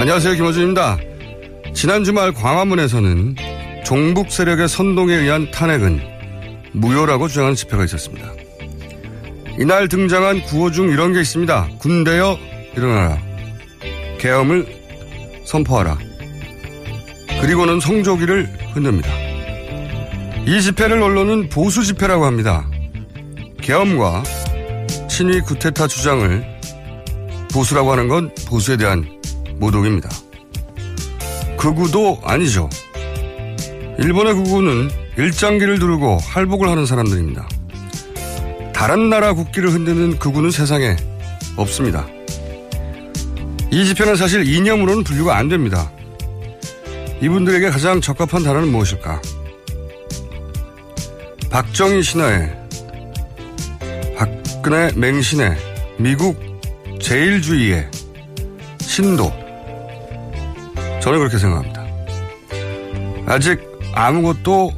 안녕하세요. 김호준입니다. 지난 주말 광화문에서는 종북 세력의 선동에 의한 탄핵은 무효라고 주장하는 집회가 있었습니다. 이날 등장한 구호 중 이런 게 있습니다. 군대여 일어나라. 계엄을 선포하라. 그리고는 성조기를 흔듭니다. 이 집회를 언론은 보수 집회라고 합니다. 계엄과 친위 구테타 주장을 보수라고 하는 건 보수에 대한 모독입니다. 극우도 아니죠. 일본의 극우는 일장기를 두르고 할복을 하는 사람들입니다. 다른 나라 국기를 흔드는 극우는 세상에 없습니다. 이 집회는 사실 이념으로는 분류가 안 됩니다. 이분들에게 가장 적합한 단어는 무엇일까? 박정희 신화에 박근혜 맹신에 미국 제일주의에 신도 저는 그렇게 생각합니다. 아직 아무것도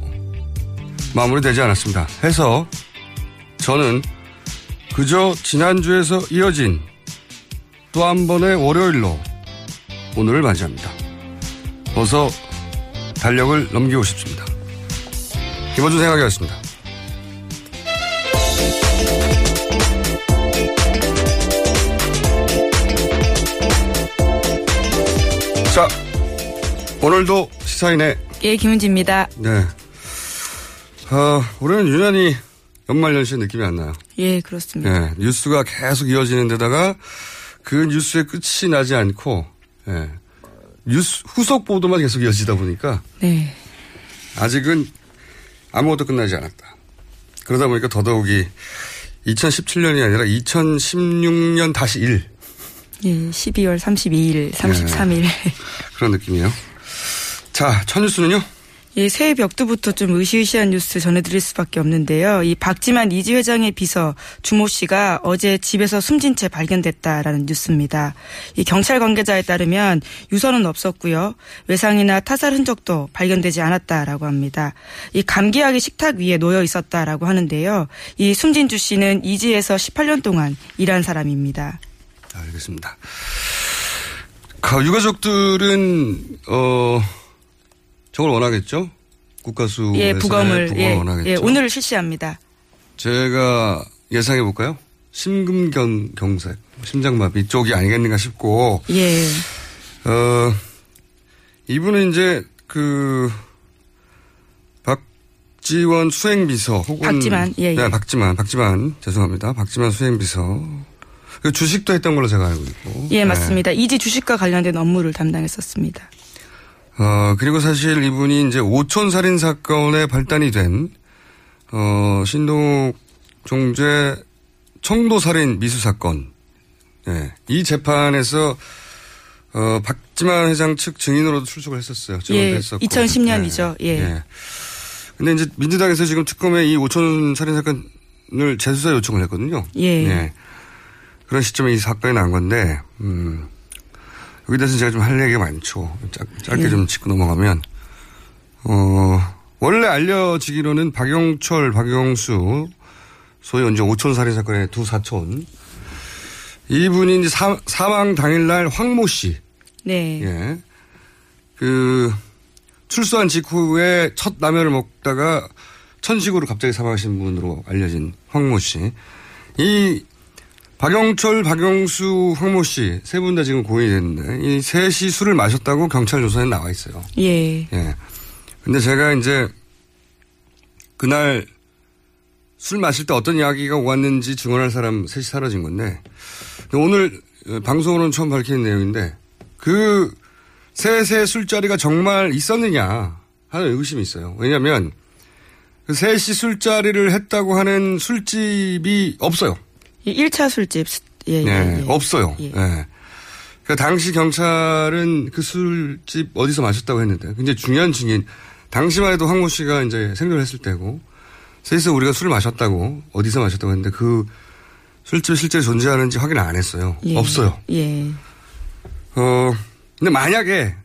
마무리되지 않았습니다. 해서 저는 그저 지난주에서 이어진 또 한 번의 월요일로 오늘을 맞이합니다. 어서 달력을 넘기고 싶습니다. 김원준 생각이었습니다. 오늘도 시사인의 예, 김은지입니다. 네. 어, 올해는 유난히 연말연시 느낌이 안 나요. 예, 그렇습니다. 네, 뉴스가 계속 이어지는 데다가 그 뉴스의 끝이 나지 않고, 예, 뉴스 후속 보도만 계속 이어지다 보니까 네. 아직은 아무것도 끝나지 않았다. 그러다 보니까 더더욱이 2017년이 아니라 2016년 다시 1 예, 12월 32일, 33일. 그런 느낌이에요. 자, 첫 뉴스는요? 예, 새해 벽두부터 좀 의시의시한 뉴스 전해드릴 수밖에 없는데요. 이 박지만 이지 회장의 비서 주모 씨가 어제 집에서 숨진 채 발견됐다라는 뉴스입니다. 이 경찰 관계자에 따르면 유서는 없었고요. 외상이나 타살 흔적도 발견되지 않았다라고 합니다. 이 감기약이 식탁 위에 놓여 있었다라고 하는데요. 이 숨진 주 씨는 이지에서 18년 동안 일한 사람입니다. 알겠습니다. 그 유가족들은 어 저걸 원하겠죠? 국가수 예, 부검을 예, 원하겠죠. 예, 오늘 실시합니다. 제가 예상해 볼까요? 심금경 경색, 심장마비 쪽이 아니겠는가 싶고. 예. 어 이분은 이제 그 박지원 수행비서 혹은 박지만, 예, 예. 네, 박지만 박지만 죄송합니다. 박지만 수행비서 그 주식도 했던 걸로 제가 알고 있고 예, 네. 맞습니다. 이지 주식과 관련된 업무를 담당했었습니다. 어, 그리고 사실 이분이 이제 오촌 살인 사건에 발단이 된, 어, 신동욱 종재 청도 살인 미수 사건. 예. 이 재판에서, 어, 박지만 회장 측 증인으로도 출석을 했었어요. 예, 했었고. 2010년이죠. 예. 예. 근데 이제 민주당에서 지금 특검에 이 오촌 살인 사건을 재수사 요청을 했거든요. 예. 그런 시점에 이 사건이 난 건데, 음, 여기 대해서 제가 좀 할 얘기가 많죠. 짧, 짧게 예. 좀 짚고 넘어가면, 어, 원래 알려지기로는 박용철, 박용수, 소위 언제 오촌 살인 사건의 두 사촌, 이분이 이제 사, 사망 당일날 황모 씨, 네. 예. 그, 출소한 직후에 첫 라면을 먹다가 천식으로 갑자기 사망하신 분으로 알려진 황모 씨. 이 박영철, 박영수, 황모 씨 세 분 다 지금 고인이 됐는데 이 셋이 술을 마셨다고 경찰 조사에 나와 있어요. 예. 예. 근데 제가 이제 그날 술 마실 때 어떤 이야기가 오갔는지 증언할 사람 셋이 사라진 건데 오늘 방송으로는 처음 밝히는 내용인데 그 셋의 술자리가 정말 있었느냐 하는 의구심이 있어요. 왜냐하면 그 셋이 술자리를 했다고 하는 술집이 없어요. 1차 술집. 예, 예, 네, 예. 없어요. 예. 예. 그 당시 경찰은 그 술집 어디서 마셨다고 했는데 굉장히 중요한 증인. 당시만 해도 황모 씨가 이제 생존을 했을 때고 셋이서 우리가 술을 마셨다고 어디서 마셨다고 했는데 그 술집이 실제 존재하는지 확인 안 했어요. 예. 없어요. 예. 어, 근데 만약에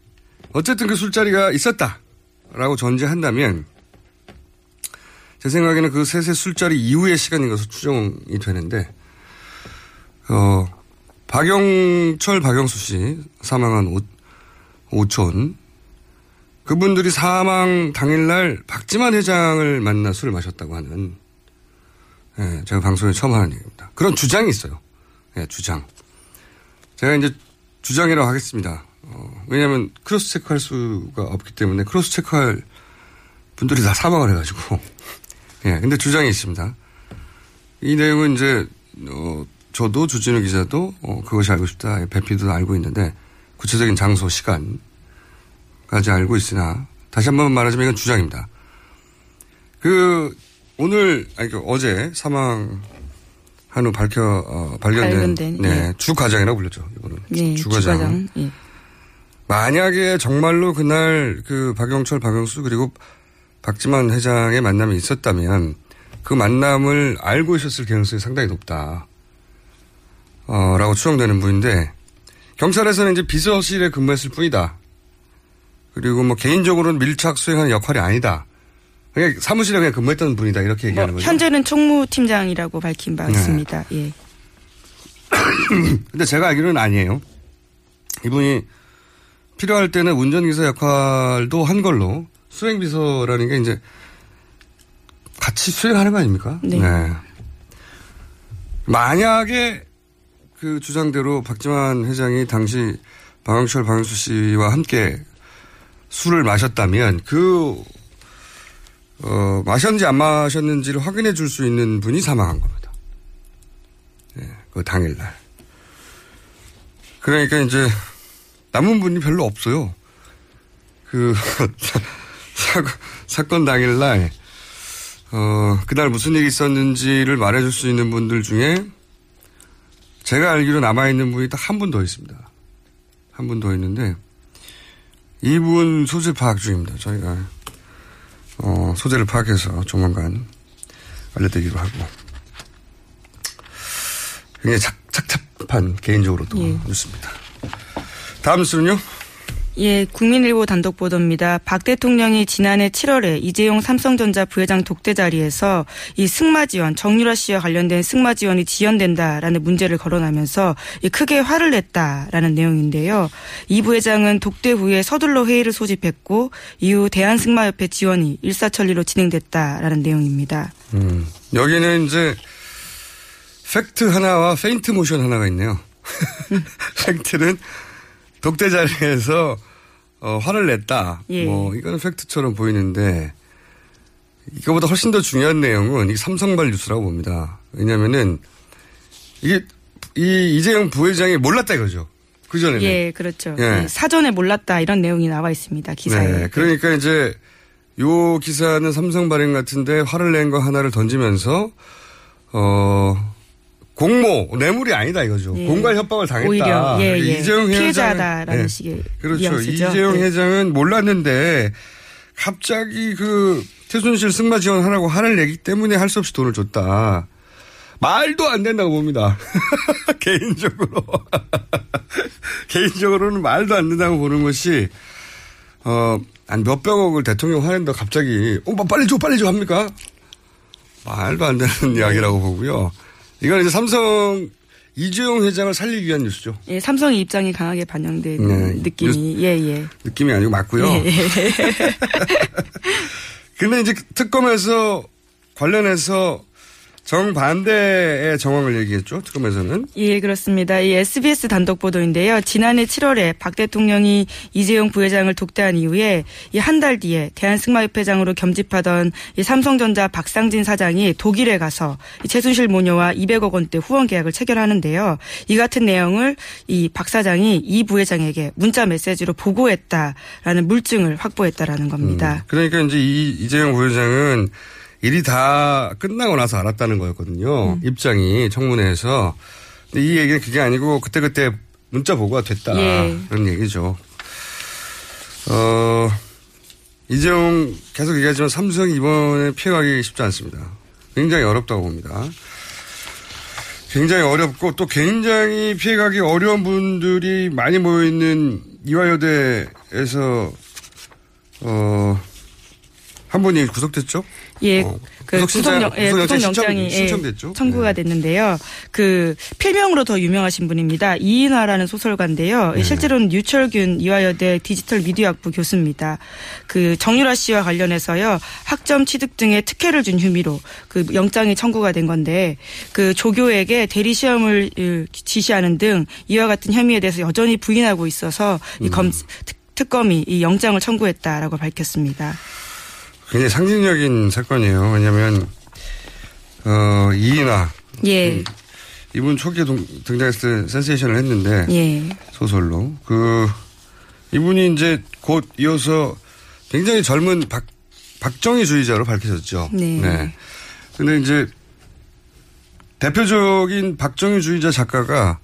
어쨌든 그 술자리가 있었다라고 전제한다면 제 생각에는 그 셋의 술자리 이후의 시간인 것으로 추정이 되는데 어, 박영철, 박영수 씨 사망한 오, 오촌 그분들이 사망 당일날 박지만 회장을 만나 술을 마셨다고 하는 예, 제가 방송에 처음 하는 얘기입니다. 그런 주장이 있어요. 예, 주장. 제가 이제 주장이라고 하겠습니다. 어, 왜냐하면 cross check할 수가 없기 때문에 cross check할 분들이 다 사망을 해가지고 예, 근데 주장이 있습니다. 이 내용은 이제 어, 저도 주진우 기자도 어, 그것이 알고 싶다. 배 PD도 알고 있는데 구체적인 장소, 시간까지 알고 있으나 다시 한 번 말하자면 이건 주장입니다. 그 오늘 아니 그 어제 사망 한 후 밝혀 어, 발견된, 발견된, 네, 예. 주 과장이라고 불렀죠. 이거는 예, 주 과장. 주과장. 예. 만약에 정말로 그날 그 박영철, 박영수 그리고 박지만 회장의 만남이 있었다면 그 만남을 알고 있었을 가능성이 상당히 높다. 어, 라고 추정되는 분인데 경찰에서는 이제 비서실에 근무했을 뿐이다. 그리고 뭐 개인적으로는 밀착 수행하는 역할이 아니다. 그냥 사무실에 그냥 근무했던 분이다. 이렇게 얘기하는 뭐 거죠. 현재는 총무팀장이라고 밝힌 바 네. 있습니다. 예. 근데 제가 알기로는 아니에요. 이분이 필요할 때는 운전기사 역할도 한 걸로 수행비서라는 게 이제 같이 수행하는 거 아닙니까? 네. 만약에 그 주장대로 박지만 회장이 당시 박영철, 박영수 씨와 함께 술을 마셨다면 그, 어, 마셨는지 안 마셨는지를 확인해 줄 수 있는 분이 사망한 겁니다. 예, 그 당일날. 그러니까 이제 남은 분이 별로 없어요. 그 사, 사건 당일날 어 그날 무슨 일이 있었는지를 말해줄 수 있는 분들 중에 제가 알기로 남아 있는 분이 딱 한 분 더 있습니다. 한 분 더 있는데 이분 소재 파악 중입니다. 저희가 어, 소재를 파악해서 조만간 알려드리기로 하고 굉장히 착, 착잡한 개인적으로도 예. 뉴스입니다. 다음 뉴스는요? 예, 국민일보 단독 보도입니다. 박 대통령이 지난해 7월에 이재용 삼성전자 부회장 독대 자리에서 이 승마 지원, 정유라 씨와 관련된 승마 지원이 지연된다라는 문제를 거론하면서 이 크게 화를 냈다라는 내용인데요. 이 부회장은 독대 후에 서둘러 회의를 소집했고 이후 대한승마협회 지원이 일사천리로 진행됐다라는 내용입니다. 음, 여기는 이제 팩트 하나와 페인트 모션 하나가 있네요. fact는 독대 자리에서 어, 화를 냈다. 예. 뭐 이거는 fact처럼 보이는데 이거보다 훨씬 더 중요한 내용은 이 삼성발 뉴스라고 봅니다. 왜냐면은 이게 이 이재용 부회장이 몰랐다 이거죠. 그 전에는. 예, 그렇죠. 예. 예, 사전에 몰랐다 이런 내용이 나와 있습니다. 기사에. 네. 그러니까 이제 요 기사는 삼성 발행 같은데 화를 낸 거 하나를 던지면서 어 공모 뇌물이 아니다 이거죠. 예. 공갈 협박을 당했다. 오히려 예, 예. 이재용 피해자다라는 회장은- 식의 그렇죠. 뉘앙스죠. 이재용 네. 회장은 몰랐는데 갑자기 그 최순실 승마 지원하라고 화를 내기 때문에 할 수 없이 돈을 줬다. 말도 안 된다고 봅니다. 개인적으로. 개인적으로는 말도 안 된다고 보는 것이, 어, 한 몇 백억을 대통령 화낸다 갑자기, 어, 뭐 빨리 줘, 빨리 줘 합니까? 말도 안 되는 이야기라고 보고요. 이건 이제 삼성 이재용 회장을 살리기 위한 뉴스죠. 예, 삼성의 입장이 강하게 반영된 네, 느낌이 예, 예. 느낌이 아니고 맞고요. 예. 근데 이제 특검에서 관련해서 정반대의 정황을 얘기했죠. 특검에서는. 예, 그렇습니다. 이 SBS 단독 보도인데요. 지난해 7월에 박 대통령이 이재용 부회장을 독대한 이후에 이 한 달 뒤에 대한승마협회장으로 겸집하던 이 삼성전자 박상진 사장이 독일에 가서 이 최순실 모녀와 200억 원대 후원 계약을 체결하는데요. 이 같은 내용을 이 박 사장이 이 부회장에게 문자 메시지로 보고했다라는 물증을 확보했다라는 겁니다. 그러니까 이제 이 이재용 부회장은 일이 다 끝나고 나서 알았다는 거였거든요. 음. 입장이 청문회에서. 근데 이 얘기는 그게 아니고 그때그때 문자 보고가 됐다. 예. 그런 얘기죠. 어, 이재용 계속 얘기하지만 삼성이 이번에 피해가기 쉽지 않습니다. 굉장히 어렵다고 봅니다. 굉장히 어렵고 또 굉장히 피해가기 어려운 분들이 많이 모여있는 이화여대에서 어, 한 분이 구속됐죠? 예, 어, 그 구속영, 예, 구속영장 구속영장이 예, 신청? 네. 청구가 됐는데요. 그 필명으로 더 유명하신 분입니다. 이인화라는 소설가인데요. 네. 실제로는 유철균 이화여대 디지털 미디어학부 교수입니다. 그 정유라 씨와 관련해서요 학점 취득 등의 특혜를 준 혐의로 그 영장이 청구가 된 건데 그 조교에게 대리 시험을 예, 지시하는 등 이와 같은 혐의에 대해서 여전히 부인하고 있어서 이 음. 검, 특- 특검이 이 영장을 청구했다라고 밝혔습니다. 굉장히 상징적인 사건이에요. 왜냐하면 어, 이인아 예, 이분 초기에 동- 등장했을 때 센세이션을 했는데 예. 소설로 그 이분이 이제 곧 이어서 굉장히 젊은 박 박정희주의자로 밝혀졌죠. 네. 근데 이제 대표적인 박정희주의자 작가가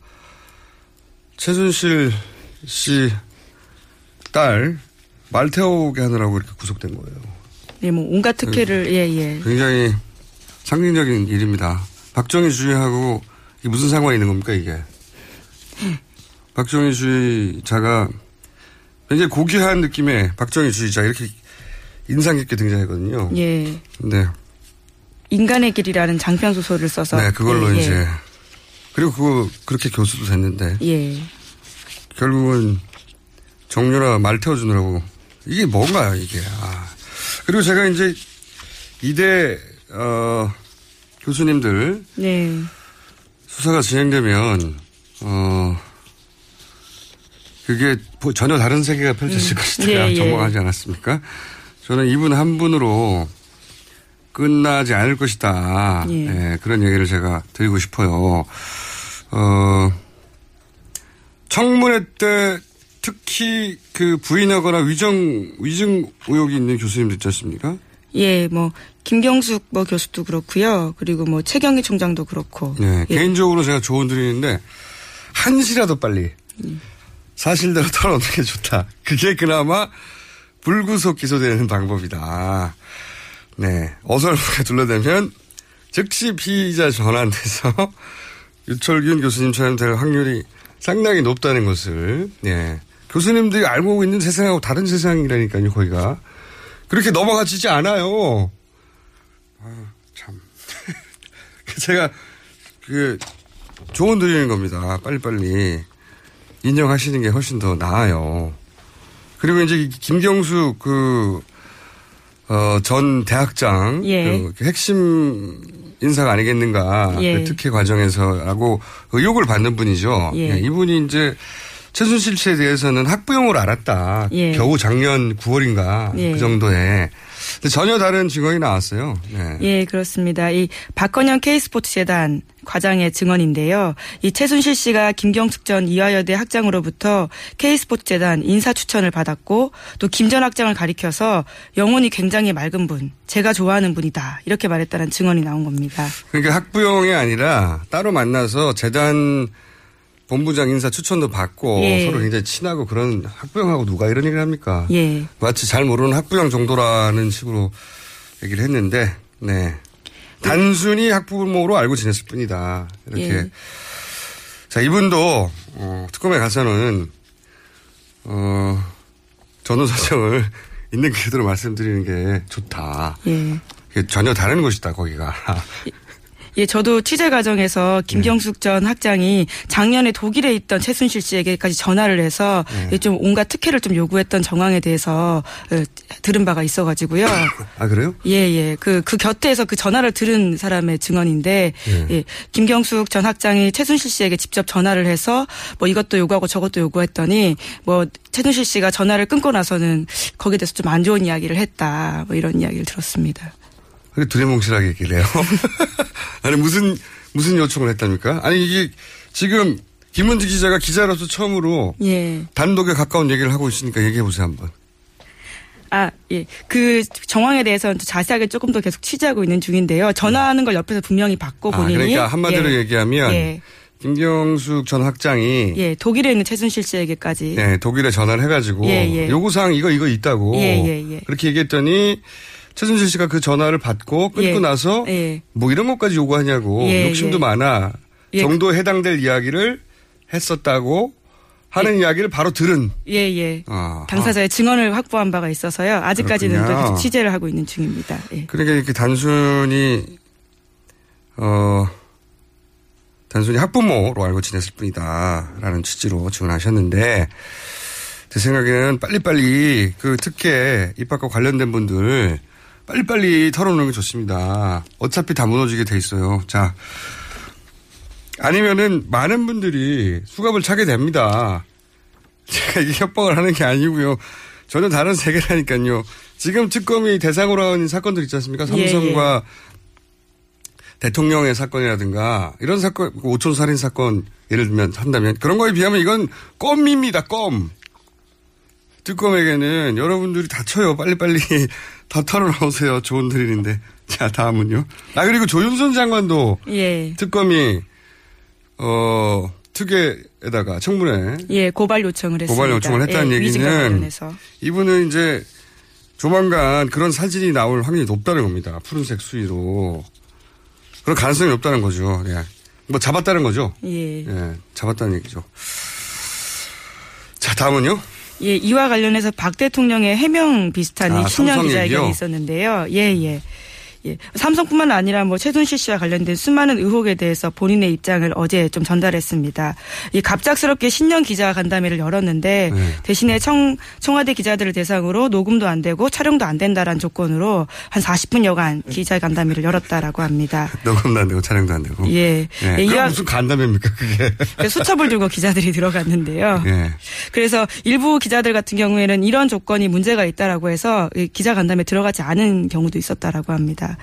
최순실 씨 딸 말 태우게 하느라고 이렇게 구속된 거예요. 예, 뭐 온갖 특혜를 예, 예. 굉장히 상징적인 일입니다. 박정희 주의하고 이게 무슨 상관이 있는 겁니까 이게? 박정희 주의자가 굉장히 고귀한 느낌의 박정희 주의자 이렇게 인상 깊게 등장했거든요. 예. 네, 인간의 길이라는 장편 소설을 써서 네 그걸로 예, 이제 그리고 그거 그렇게 교수도 됐는데 예. 결국은 정유라 말 태워주느라고 이게 뭔가요 이게 아. 그리고 제가 이제 이대 어, 교수님들 네. 수사가 진행되면 어 그게 뭐 전혀 다른 세계가 펼쳐질 음. 것이다 예, 예. 전망하지 않았습니까? 저는 이분 한 분으로 끝나지 않을 것이다. 예. 예, 그런 얘기를 제가 드리고 싶어요. 어 청문회 때 특히 그 부인하거나 위정 위증 의혹이 있는 교수님들 있지 않습니까? 예, 뭐 김경숙 뭐 교수도 그렇고요. 그리고 뭐 최경희 총장도 그렇고. 네, 예. 개인적으로 제가 조언 드리는데 한시라도 빨리 사실대로 털어놓는 게 좋다. 그게 그나마 불구속 기소되는 방법이다. 네, 어설프게 둘러대면 즉시 피의자 전환돼서 유철균 교수님처럼 될 확률이 상당히 높다는 것을 네, 교수님들이 알고 있는 세상하고 다른 세상이라니까요. 거기가 그렇게 넘어가지지 않아요. 아, 참. 제가 그 조언 드리는 겁니다. 빨리빨리 인정하시는 게 훨씬 더 나아요. 그리고 이제 이 김경수 그, 어, 전 대학장. 예. 그 핵심 인사가 아니겠는가. 예. 그 특혜 과정에서라고 의혹을 받는 분이죠. 예. 예, 이분이 이제 최순실 씨에 대해서는 학부형으로 알았다. 예. 겨우 작년 9월인가. 예. 그 정도에. 전혀 다른 증언이 나왔어요. 네. 예, 그렇습니다. 이 박건영 K스포츠 재단 과장의 증언인데요. 이 최순실 씨가 김경숙 전 이화여대 학장으로부터 K스포츠 재단 인사 추천을 받았고 또 김 전 학장을 가리켜서 영혼이 굉장히 맑은 분, 제가 좋아하는 분이다. 이렇게 말했다는 증언이 나온 겁니다. 그러니까 학부형이 아니라 따로 만나서 재단 본부장 인사 추천도 받고 예. 서로 굉장히 친하고 그런 학부형하고 누가 이런 얘기를 합니까? 예. 마치 잘 모르는 학부형 정도라는 식으로 얘기를 했는데, 네. 단순히 학부모로 알고 지냈을 뿐이다. 이렇게. 예. 자, 이분도, 어, 특검에 가서는, 어, 전후 사정을 있는 그대로 말씀드리는 게 좋다. 예. 전혀 다른 곳이다, 거기가. 예, 저도 취재 과정에서 김경숙 전 학장이 작년에 독일에 있던 최순실 씨에게까지 전화를 해서 예, 좀 온갖 특혜를 좀 요구했던 정황에 대해서 어, 들은 바가 있어가지고요. 아, 그래요? 예, 예. 그, 그 곁에서 그 전화를 들은 사람의 증언인데, 예. 예. 김경숙 전 학장이 최순실 씨에게 직접 전화를 해서 뭐 이것도 요구하고 저것도 요구했더니 뭐 최순실 씨가 전화를 끊고 나서는 거기에 대해서 좀 안 좋은 이야기를 했다. 뭐 이런 이야기를 들었습니다. 그게 두리뭉실하게 얘기를 해요. 아니, 무슨, 무슨 요청을 했답니까? 아니, 이게 지금 김은지 기자가 기자로서 처음으로 예. 단독에 가까운 얘기를 하고 있으니까 얘기해 보세요, 한번. 아, 예. 그 정황에 대해서는 자세하게 조금 더 계속 취재하고 있는 중인데요. 전화하는 걸 옆에서 분명히 받고 아, 본인이. 그러니까 한마디로 예. 얘기하면 예. 김경숙 전 학장이 예, 독일에 있는 최순실 씨에게까지. 네, 독일에 전화를 해가지고 예, 예. 요구사항 이거 이거 있다고 예, 예, 예. 그렇게 얘기했더니 최순실 씨가 그 전화를 받고 끊고 예. 나서 예. 뭐 이런 것까지 요구하냐고 예, 욕심도 예. 많아 예. 정도에 해당될 이야기를 했었다고 하는 이야기를 바로 들은 예, 예. 아, 당사자의 증언을 확보한 바가 있어서요. 아직까지는 또 그렇군요. 계속 취재를 하고 있는 중입니다. 예. 그러니까 이렇게 단순히 어 단순히 학부모로 알고 지냈을 뿐이다라는 취지로 증언하셨는데 제 생각에는 빨리빨리 그 특혜 입학과 관련된 분들 빨리빨리 털어놓는 게 좋습니다. 어차피 다 무너지게 돼 있어요. 자 아니면은 많은 분들이 수갑을 차게 됩니다. 제가 이게 협박을 하는 게 아니고요. 전혀 다른 세계라니까요. 지금 특검이 대상으로 하는 사건들 있지 않습니까? 예, 삼성과 대통령의 사건이라든가 이런 사건, 오촌 살인 사건 예를 들면 한다면 그런 거에 비하면 이건 껌입니다. 껌. 특검에게는 여러분들이 다쳐요. 빨리빨리 다 털어놓으세요. 좋은 드릴인데. 자, 다음은요. 아, 그리고 조윤선 장관도 예. 특검이, 어, 특혜에다가 청문회 예, 고발 요청을 했습니다. 고발 요청을 했다는 예, 얘기는. 이분은 이제 조만간 그런 사진이 나올 확률이 높다는 겁니다. 푸른색 수위로. 그럴 가능성이 높다는 거죠. 예. 뭐 잡았다는 거죠. 예. 예. 잡았다는 얘기죠. 자, 다음은요. 예, 이와 관련해서 박 대통령의 해명 비슷한 아, 이 신년 기자회견이? 있었는데요. 예, 예. 예. 삼성뿐만 아니라 뭐 최순실 씨와 관련된 수많은 의혹에 대해서 본인의 입장을 어제 좀 전달했습니다. 이 갑작스럽게 신년 기자 간담회를 열었는데 네. 대신에 청 청와대 기자들을 대상으로 녹음도 안 되고 촬영도 안 된다라는 조건으로 한 40분 여간 기자 간담회를 열었다라고 합니다. 녹음도 안 되고 촬영도 안 되고. 예. 예. 예, 이와 무슨 간담회입니까, 그게. 수첩을 들고 기자들이 들어갔는데요. 예. 그래서 일부 기자들 같은 경우에는 이런 조건이 문제가 있다라고 해서 이 기자 간담회 들어가지 않은 경우도 있었다라고 합니다.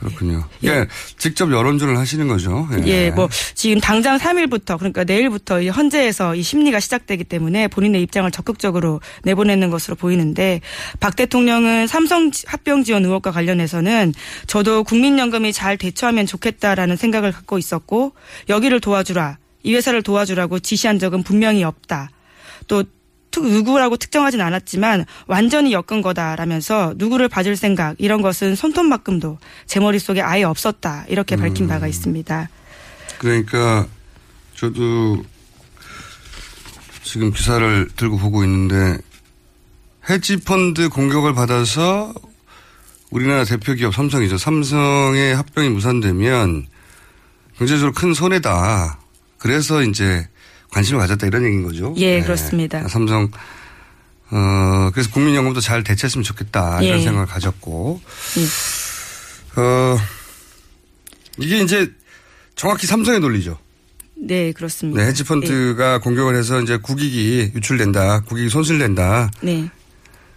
그렇군요. 예. 직접 여론조를 하시는 거죠. 예. 예, 뭐 지금 당장 3일부터 그러니까 내일부터 이 헌재에서 이 심리가 시작되기 때문에 본인의 입장을 적극적으로 내보내는 것으로 보이는데 박 대통령은 삼성 지- 합병 지원 의혹과 관련해서는 저도 국민연금이 잘 대처하면 좋겠다라는 생각을 갖고 있었고 여기를 도와주라 이 회사를 도와주라고 지시한 적은 분명히 없다. 또 특- 누구라고 특정하진 않았지만 완전히 엮은 거다라면서 누구를 봐줄 생각 이런 것은 손톱만큼도 제 머릿속에 아예 없었다 이렇게 밝힌 바가 있습니다. 그러니까 저도 지금 기사를 들고 보고 있는데 헤지펀드 공격을 받아서 우리나라 대표 기업 삼성이죠. 삼성의 합병이 무산되면 경제적으로 큰 손해다. 그래서 이제 관심을 가졌다 이런 얘기인 거죠. 예, 그렇습니다. 삼성 어 그래서 국민연금도 잘 대체했으면 좋겠다 이런 예. 생각을 가졌고 어 이게 이제 정확히 삼성의 논리죠. 네, 그렇습니다. 네, 헤지펀드가 공격을 해서 이제 국익이 유출된다, 국익이 손실된다. 네.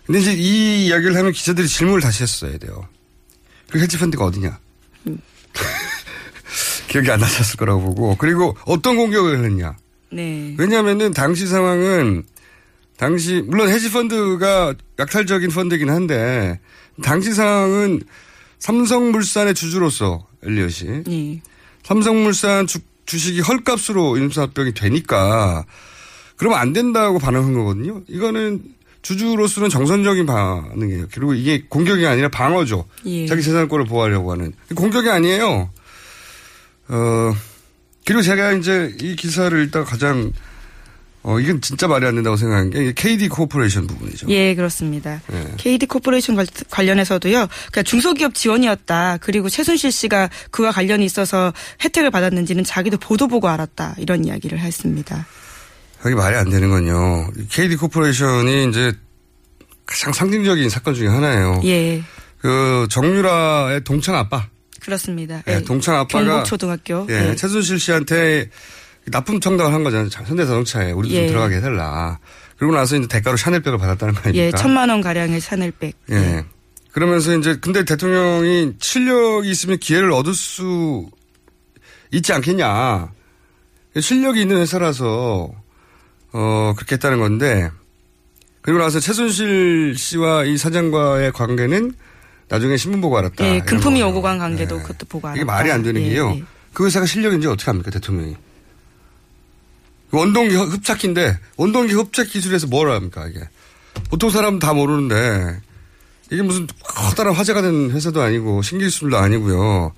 근데 이제 이 이야기를 하면 기자들이 질문을 다시 했어야 돼요. 그 헤지펀드가 어디냐? 기억이 안 나셨을 거라고 보고. 그리고 어떤 공격을 했냐? 네. 왜냐면은 당시 상황은 당시 물론 헤지펀드가 약탈적인 펀드이긴 한데 당시 상황은 삼성물산의 주주로서 엘리엇이 예. 삼성물산 주, 주식이 헐값으로 인수합병이 되니까 그러면 안 된다고 반응한 거거든요. 이거는 주주로서는 정상적인 반응이에요. 그리고 이게 공격이 아니라 방어죠. 예. 자기 재산권을 보호하려고 하는 공격이 아니에요. 어 그리고 제가 이제 이 기사를 일단 가장 어 이건 진짜 말이 안 된다고 생각한 게 KD 코퍼레이션 부분이죠. 예, 그렇습니다. 예. KD 코퍼레이션 관- 관련해서도요. 그냥 중소기업 지원이었다. 그리고 최순실 씨가 그와 관련이 있어서 혜택을 받았는지는 자기도 보도 보고 알았다. 이런 이야기를 했습니다. 여기 말이 안 되는 건요. KD 코퍼레이션이 이제 가장 상징적인 사건 중에 하나예요. 예, 그 정유라의 동창 아빠. 그렇습니다. 예, 동창 아빠가 경복초등학교. 예, 예. 최순실 씨한테 납품 청탁을 한 거잖아요. 자, 현대자동차에 우리도 예. 좀 들어가게 해달라. 그러고 나서 이제 대가로 샤넬백을 받았다는 거 아닙니까? 예, 천만 원 가량의 샤넬백. 예. 그러면서 이제 근데 대통령이 실력이 있으면 기회를 얻을 수 있지 않겠냐. 실력이 있는 회사라서 어 그렇게 했다는 건데 그리고 나서 최순실 씨와 이 사장과의 관계는 나중에 신문 보고 알았다. 예, 금품이. 오고 간 관계도 그것도 보고 알았다. 이게 말이 안 되는 예, 게요. 예. 그 회사가 실력인지 어떻게 합니까 대통령이? 원동기 흡착기인데 원동기 흡착 기술에서 뭘 합니까 이게? 보통 사람은 다 모르는데 이게 무슨 커다란 화제가 된 회사도 아니고 신기술도 아니고요.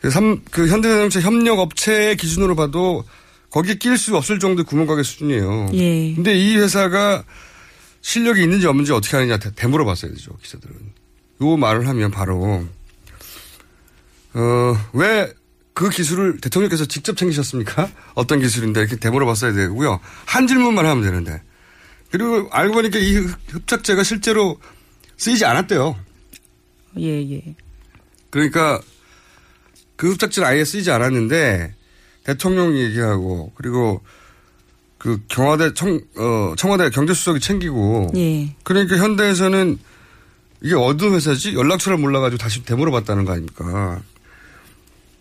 그, 삼, 그 현대자동차 협력업체 기준으로 봐도 거기에 낄 수 없을 정도의 구멍가게 수준이에요. 예. 근데 이 회사가 실력이 있는지 없는지 어떻게 하느냐 대, 물어봤어야 되죠 기자들은. 요 말을 하면 바로 어 왜 그 기술을 대통령께서 직접 챙기셨습니까? 어떤 기술인데 이렇게 되물어 봤어야 되고요. 한 질문만 하면 되는데. 그리고 알고 보니까 이 흡- 흡착제가 실제로 쓰이지 않았대요. 예, 예. 그러니까 그 흡착제는 아예 쓰이지 않았는데 대통령이 얘기하고 그리고 그 경화대 청, 어, 청와대 경제수석이 챙기고 예. 그러니까 현대에서는 이게 어떤 회사지? 연락처를 몰라가지고 다시 되물어봤다는 거 아닙니까?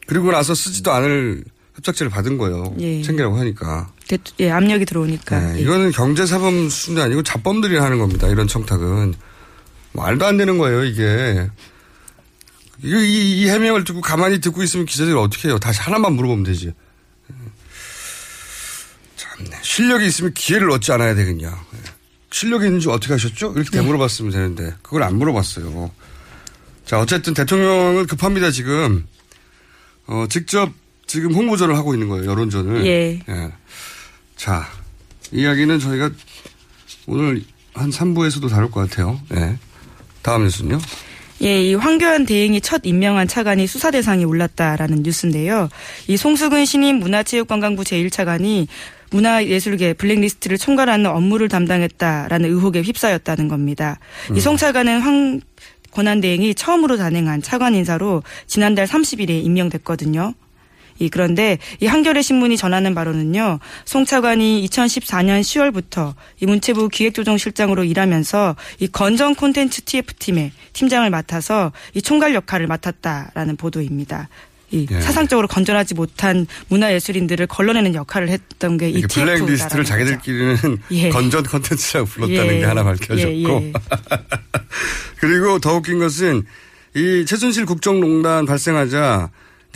그리고 나서 쓰지도 않을 협착제를 받은 거예요. 예. 챙기라고 하니까. 대, 예, 압력이 들어오니까. 네, 예. 이거는 경제사범 수준이 아니고 자범들이 하는 겁니다. 이런 청탁은. 말도 안 되는 거예요, 이게. 이거 이, 이 해명을 듣고 가만히 듣고 있으면 기자들이 어떻게 해요? 다시 하나만 물어보면 되지. 참네. 실력이 있으면 기회를 얻지 않아야 되겠냐. 예. 실력이 있는지 어떻게 하셨죠? 이렇게 되물어봤으면 되는데 그걸 안 물어봤어요. 자, 어쨌든 대통령은 급합니다, 지금. 어, 직접 지금 홍보전을 하고 있는 거예요, 여론전을. 예. 자, 이야기는 저희가 오늘 한 3부에서도 다룰 것 같아요. 네. 다음 뉴스는요? 예, 이 황교안 대행이 첫 임명한 차관이 수사 대상에 올랐다라는 뉴스인데요. 이 송수근 신임 문화체육관광부 제1차관이 문화예술계 블랙리스트를 총괄하는 업무를 담당했다라는 의혹에 휩싸였다는 겁니다. 이송 차관은 황 권한 대행이 처음으로 단행한 차관 인사로 지난달 30일에 임명됐거든요. 이 그런데 이 한겨레 신문이 전하는 바로는요. 송 차관이 2014년 10월부터 이 문체부 기획조정실장으로 일하면서 이 건전 콘텐츠 TF팀의 팀장을 맡아서 이 총괄 역할을 맡았다라는 보도입니다. 이 예. 사상적으로 건전하지 못한 문화예술인들을 걸러내는 역할을 했던 게이 이렇게 TF다라는 블랙리스트를 자기들끼리는 예. 건전 컨텐츠라고 불렀다는 예. 게 하나 밝혀졌고. 예, 예. 그리고 더 웃긴 것은 이 최순실 국정농단 발생하자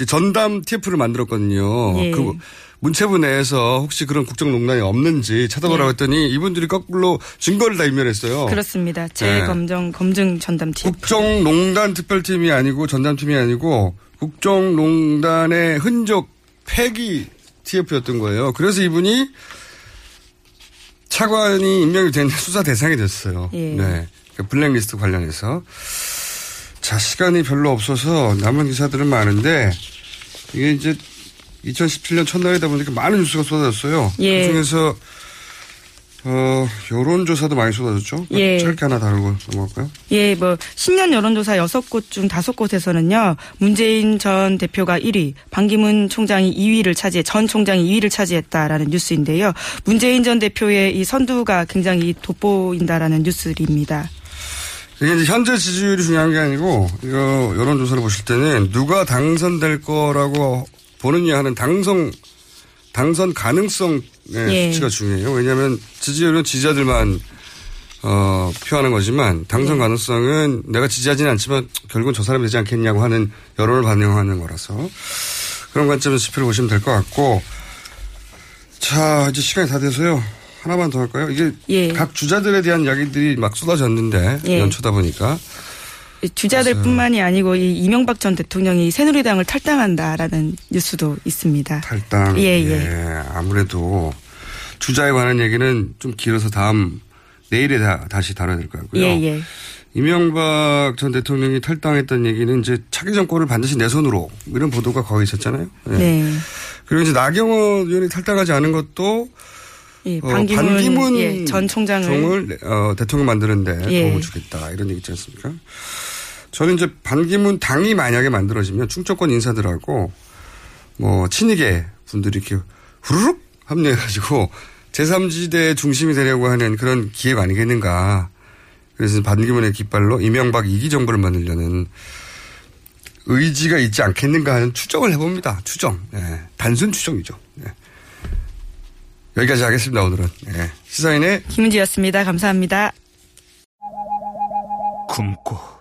전담 TF를 만들었거든요. 예. 그 문체부 내에서 혹시 그런 국정농단이 없는지 찾아보라고 예. 했더니 이분들이 거꾸로 증거를 다 인멸했어요. 그렇습니다. 네. 재검정 검증 전담 TF. 국정농단 특별팀이 아니고 전담팀이 아니고 국정농단의 흔적 폐기 TF였던 거예요. 그래서 이분이 차관이 임명이 된 수사 대상이 됐어요. 예. 네. 그 블랙리스트 관련해서. 자, 시간이 별로 없어서 남은 기사들은 많은데 이게 이제 2017년 첫날이다 보니까 많은 뉴스가 쏟아졌어요. 예. 그 중에서 어, 여론조사도 많이 쏟아졌죠? 예. 짧게 하나 다루고 넘어갈까요? 예, 뭐 신년 여론조사 6곳 중 5곳에서는요. 문재인 전 대표가 1위, 반기문 총장이 2위를 차지해 전 총장이 2위를 차지했다라는 뉴스인데요. 문재인 전 대표의 이 선두가 굉장히 돋보인다라는 뉴스입니다. 이게 이제 현재 지지율이 중요한 게 아니고 이거 여론조사를 보실 때는 누가 당선될 거라고 보느냐 하는 당선 당선 가능성 의 예. 수치가 중요해요. 왜냐하면 지지율은 지지자들만 어, 표하는 거지만 당선 가능성은 내가 지지하지는 않지만 결국은 저 사람이 되지 않겠냐고 하는 여론을 반영하는 거라서 그런 관점에서 지표를 보시면 될 것 같고 자 이제 시간이 다 돼서요. 하나만 더 할까요? 이게 예. 각 주자들에 대한 이야기들이 막 쏟아졌는데 예. 연초다 보니까 주자들뿐만이 아니고 이 이명박 전 대통령이 새누리당을 탈당한다라는 뉴스도 있습니다. 탈당. 예, 예. 아무래도 주자에 관한 얘기는 좀 길어서 다음 내일에 다, 다시 다뤄야 될것 같고요. 예, 예. 이명박 전 대통령이 탈당했다는 얘기는 이제 차기 정권을 반드시 내 손으로 이런 보도가 거기 있었잖아요. 예. 네. 그리고 이제 나경원 의원이 탈당하지 않은 것도 예, 어, 반기문, 반기문 예, 전 총장을 어, 대통령 만드는데 예. 도움을 주겠다 이런 얘기 있지 않습니까? 저는 이제 반기문 당이 만약에 만들어지면 충청권 인사들하고 뭐 친이계 분들이 이렇게 후루룩 합류해가지고 제3지대 중심이 되려고 하는 그런 기획 아니겠는가. 그래서 반기문의 깃발로 이명박 2기 정부를 만들려는 의지가 있지 않겠는가 하는 추정을 해봅니다. 추정. 예, 단순 추정이죠. 예. 여기까지 하겠습니다, 오늘은. 예. 시사인의 김은지였습니다. 감사합니다. 굶고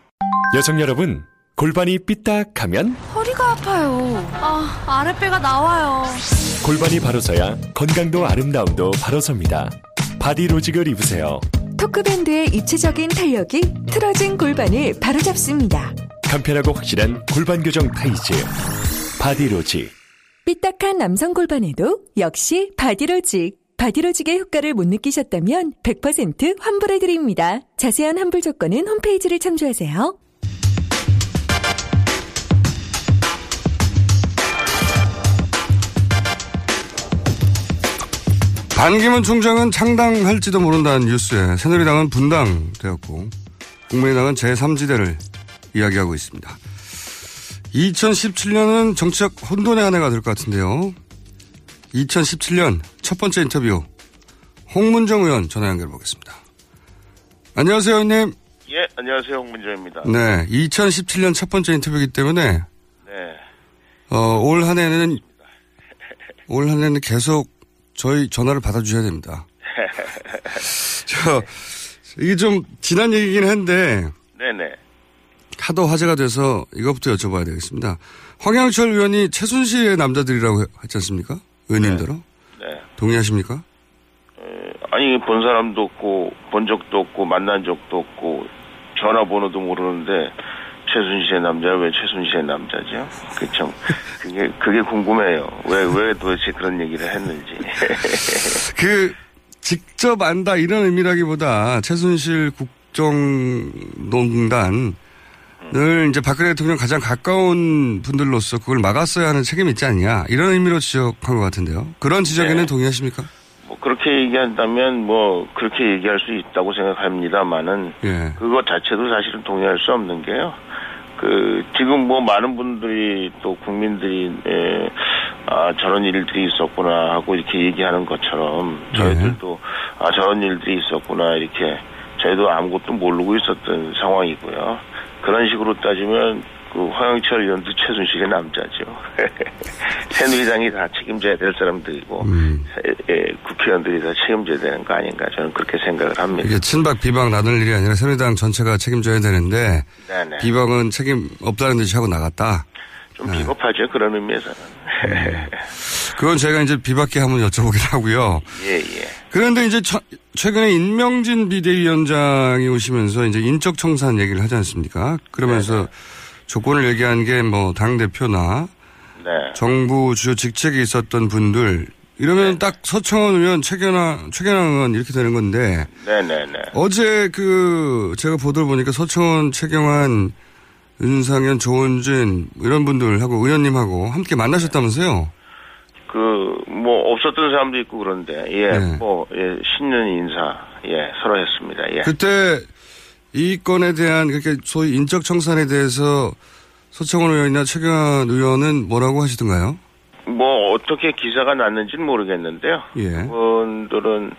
여성 여러분, 골반이 삐딱하면 허리가 아파요. 아, 아랫배가 나와요. 골반이 바로서야 건강도 아름다움도 바로섭니다. 바디로직을 입으세요. 토크밴드의 입체적인 탄력이 틀어진 골반을 바로잡습니다. 간편하고 확실한 골반 교정 타이즈. 바디로직. 삐딱한 남성 골반에도 역시 바디로직. 바디로직의 효과를 못 느끼셨다면 100% 환불해드립니다. 자세한 환불 조건은 홈페이지를 참조하세요. 반기문 총장은 창당할지도 모른다는 뉴스에 새누리당은 분당되었고 국민의당은 제3지대를 이야기하고 있습니다. 2017년은 정치적 혼돈의 한 해가 될 것 같은데요. 2017년 첫 번째 인터뷰 홍문정 의원 전화 연결해 보겠습니다. 안녕하세요, 의원님. 예, 안녕하세요. 홍문정입니다. 네, 2017년 첫 번째 인터뷰이기 때문에 네. 어, 올 한 해는 올 한 해는 계속 저희 전화를 받아주셔야 됩니다. 저 이게 좀 지난 얘기긴 한데 네네. 하도 화제가 돼서 이것부터 여쭤봐야 되겠습니다. 황영철 의원이 최순실의 남자들이라고 했지 않습니까? 의원님들로 네. 동의하십니까? 아니 본 사람도 없고 본 적도 없고 만난 적도 없고 전화번호도 모르는데 최순실의 남자 왜 최순실의 남자죠? 그참 그게 그게 궁금해요. 왜왜 도대체 그런 얘기를 했는지. 그 직접 안다 이런 의미라기보다 최순실 국정농단 을 이제 박근혜 대통령 가장 가까운 분들로서 그걸 막았어야 하는 책임이 있지 않냐 이런 의미로 지적한 것 같은데요. 그런 지적에는 네. 동의하십니까? 뭐 그렇게 얘기한다면 뭐 그렇게 얘기할 수 있다고 생각합니다만은 예. 그것 자체도 사실은 동의할 수 없는 게요. 그 지금 뭐 많은 분들이 또 국민들이 에, 아 저런 일들이 있었구나 하고 이렇게 얘기하는 것처럼 저희들도 아 저런 일들이 있었구나 이렇게 저희도 아무것도 모르고 있었던 상황이고요. 그런 식으로 따지면 그 황영철 의원도 최순실의 남자죠. 새누리당이 다 책임져야 될 사람들이고 예, 국회의원들이 다 책임져야 되는 거 아닌가 저는 그렇게 생각을 합니다. 이게 친박 비방 나눌 일이 아니라 새누리당 전체가 책임져야 되는데 네네. 비방은 책임 없다는 듯이 하고 나갔다. 좀 비겁하죠 그런 의미에서는. 그건 제가 이제 비박계 한번 여쭤보긴 하고요. 예 예. 그런데 이제 처- 최근에 인명진 비대위원장이 오시면서 이제 인적 청산 얘기를 하지 않습니까? 그러면서 조건을 얘기한 게 뭐 당 대표나 네. 정부 주요 직책에 있었던 분들 이러면 딱 서청원 의원, 최경환, 최경환 의원 이렇게 되는 건데 네네네. 어제 그 제가 보도를 보니까 서청원, 최경환, 윤상현, 조원진 이런 분들하고 의원님하고 함께 만나셨다면서요? 그 뭐 없었던 사람도 있고 그런데 예, 네. 뭐 예, 신년 인사 예 서로 했습니다. 예. 그때 이 건에 대한 그렇게 소위 인적 청산에 대해서 서청원 의원이나 최경환 의원은 뭐라고 하시던가요? 뭐 어떻게 기사가 났는지는 모르겠는데요. 예. 그분들은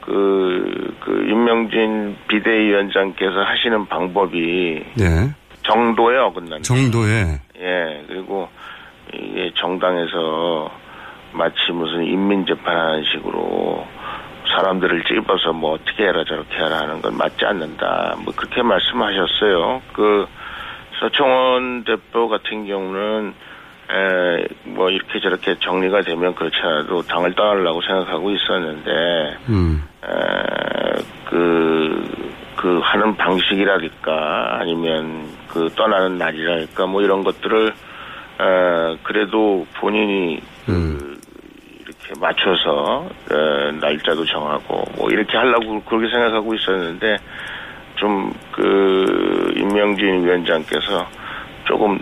그, 그 윤명진 비대위원장께서 하시는 방법이 네. 정도에 어긋난다. 정도에 예, 그리고 이게 정당에서 마치 무슨 인민재판하는 식으로 사람들을 찝어서 뭐 어떻게 해라 저렇게 해라 하는 건 맞지 않는다. 뭐 그렇게 말씀하셨어요. 그 서청원 대표 같은 경우는 에, 뭐 이렇게 저렇게 정리가 되면 그렇지 않아도 당을 떠나려고 생각하고 있었는데 음. 에, 그, 그 하는 방식이랄까 아니면 그 떠나는 날이랄까 뭐 이런 것들을 에, 그래도 본인이 그 이렇게 맞춰서 에, 날짜도 정하고 뭐 이렇게 하려고 그렇게 생각하고 있었는데 좀 그 임명진 위원장께서 조금